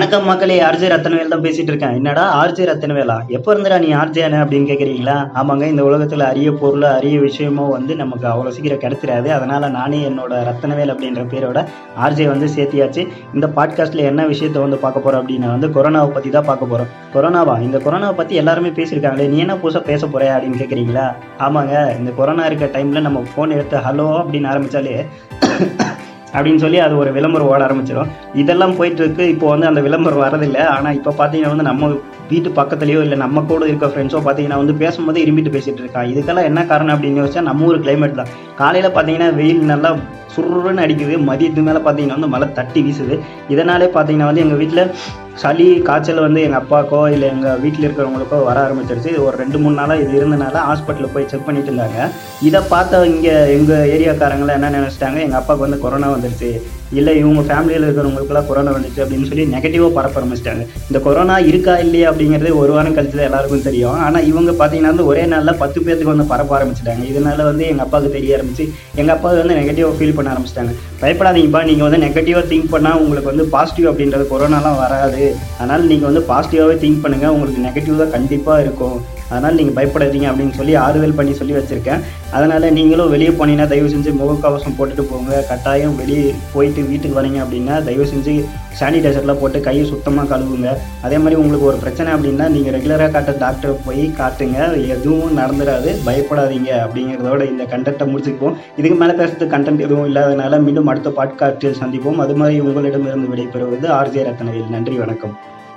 வணக்கம் மக்களே ஆர்ஜே ரத்தனவேல் தான் பேசிட்டு இருக்கேன். என்னடா ஆர்ஜே ரத்தனவேலா? எப்போ இருந்துடா நீ ஆர்ஜேன அப்படின்னு கேட்குறீங்களா ஆமாங்க இந்த உலகத்தில் அரிய பொருள் அரிய விஷயமோ வந்து நமக்கு அவ்வளோ சீக்கிரம் கிடைச்சிடாது. அதனால நானே என்னோட ரத்தனவேல் அப்படின்ற பேரோட ஆர்ஜே வந்து சேர்த்தியாச்சு. இந்த பாட்காஸ்ட்டில் என்ன விஷயத்த வந்து பார்க்க போகிறோம் அப்படின்னா வந்து கொரோனாவை பற்றி தான் பார்க்க போகிறோம் கொரோனாவா? இந்த கொரோனாவை பற்றி எல்லாருமே பேசியிருக்காங்களே நீ என்ன புதுசாக பேச போகிற அப்படின்னு கேட்குறீங்களா ஆமாங்க இந்த கொரோனா இருக்க டைமில் நம்ம ஃபோன் எடுத்து ஹலோ அப்படின்னு ஆரம்பித்தாலே அப்படின்னு சொல்லி அது ஒரு விளம்பரம் ஓட ஆரம்பிச்சிடும். இதெல்லாம் போயிட்டு இருக்கு இப்போ வந்து அந்த விளம்பரம் வரதில்லை ஆனால் இப்போ பார்த்தீங்கன்னா வந்து நம்ம வீட்டு பக்கத்துலேயோ இல்லை நம்ம கூட இருக்க ஃப்ரெண்ட்ஸோ பார்த்தீங்கன்னா வந்து பேசும்போது இரும்பிட்டு பேசிட்டு இருக்கான் இதுக்கெல்லாம் என்ன காரணம் அப்படின்னு யோசிச்சா நம்ம ஊர் கிளைமேட் தான். காலையில் பார்த்தீங்கன்னா வெயில் நல்லா சுருன்னு அடிக்குது. மதியத்து மேலே பார்த்தீங்கன்னா வந்து மழை தட்டி வீசுது. இதனாலே பார்த்தீங்கன்னா வந்து எங்கள் வீட்டில் சளி காய்ச்சல் வந்து எங்கள் அப்பாக்கோ இல்லை எங்கள் வீட்டில் இருக்கிறவங்களுக்கோ வர ஆரம்பிச்சிருச்சு. ஒரு ரெண்டு மூணு நாளாக இது இருந்தனால ஹாஸ்பிட்டலில் போய் செக் பண்ணிட்டு இருந்தாங்க. இதை பார்த்த இங்கே எங்கள் ஏரியாக்காரங்களாம் என்ன நினச்சிட்டாங்க? எங்கள் அப்பாவுக்கு வந்து கொரோனா வந்துருச்சு. இல்லை இவங்க ஃபேமிலியில் இருக்கிறவங்களுக்குலாம் கொரோனா வந்துச்சு அப்படின்னு சொல்லி நெகட்டிவாக பரப்ப ஆரம்பிச்சிட்டாங்க. இந்த கொரோனா இருக்கா இல்லையா அப்படிங்கிறது ஒரு வாரம் கழிச்சு தான் எல்லாருக்கும் தெரியும். ஆனால் இவங்க பார்த்தீங்கன்னா வந்து ஒரே நாளில் பத்து பேர்த்துக்கு வந்து பரப்ப ஆரம்பிச்சிட்டாங்க. இதனால வந்து எங்கள் அப்பாவுக்கு தெரிய ஆரம்பிச்சு எங்கள் அப்பா வந்து நெகட்டிவாக ஃபீல் பண்ண ஆரம்பிச்சிட்டாங்க. பயப்படாதீங்கப்பா. நீங்கள் வந்து நெகட்டிவாக திங்க் பண்ணால் உங்களுக்கு வந்து பாசிட்டிவ் அப்படின்றது கொரோனாலாம் வராது. அதனால் நீங்கள் வந்து பாசிட்டிவாகவே திங்க் பண்ணுங்கள் உங்களுக்கு நெகட்டிவ் தான் கண்டிப்பாக இருக்கும். அதனால் நீங்கள் பயப்படாதீங்க அப்படின்னு சொல்லி ஆறுதல் பண்ணி சொல்லி வச்சுருக்கேன். அதனால் நீங்களும் வெளியே போனீங்கன்னா தயவு செஞ்சு முகக்கவசம் போட்டுட்டு போங்க. கட்டாயம் வெளியே போயிட்டு வீட்டுக்கு வரீங்க அப்படின்னா தயவு செஞ்சு சானிடைசர்லாம் போட்டு கையை சுத்தமாக கழுவுங்க. அதே மாதிரி உங்களுக்கு ஒரு பிரச்சனை அப்படின்னா நீங்கள் ரெகுலராக காட்ட டாக்டரை போய் காட்டுங்க. எதுவும் நடந்துடாது பயப்படாதீங்க அப்படிங்கிறதோட இந்த கண்டென்ட்டை முடிச்சுக்குவோம். இதுக்கு மேலே பேசுறது கண்டென்ட் எதுவும் இல்லாதனால மீண்டும் அடுத்த பாட்காஸ்டில் சந்திப்போம். அது மாதிரி உங்களிடமிருந்து விடைபெறுவது ஆர்ஜே ரத்னவேல். நன்றி வணக்கம்.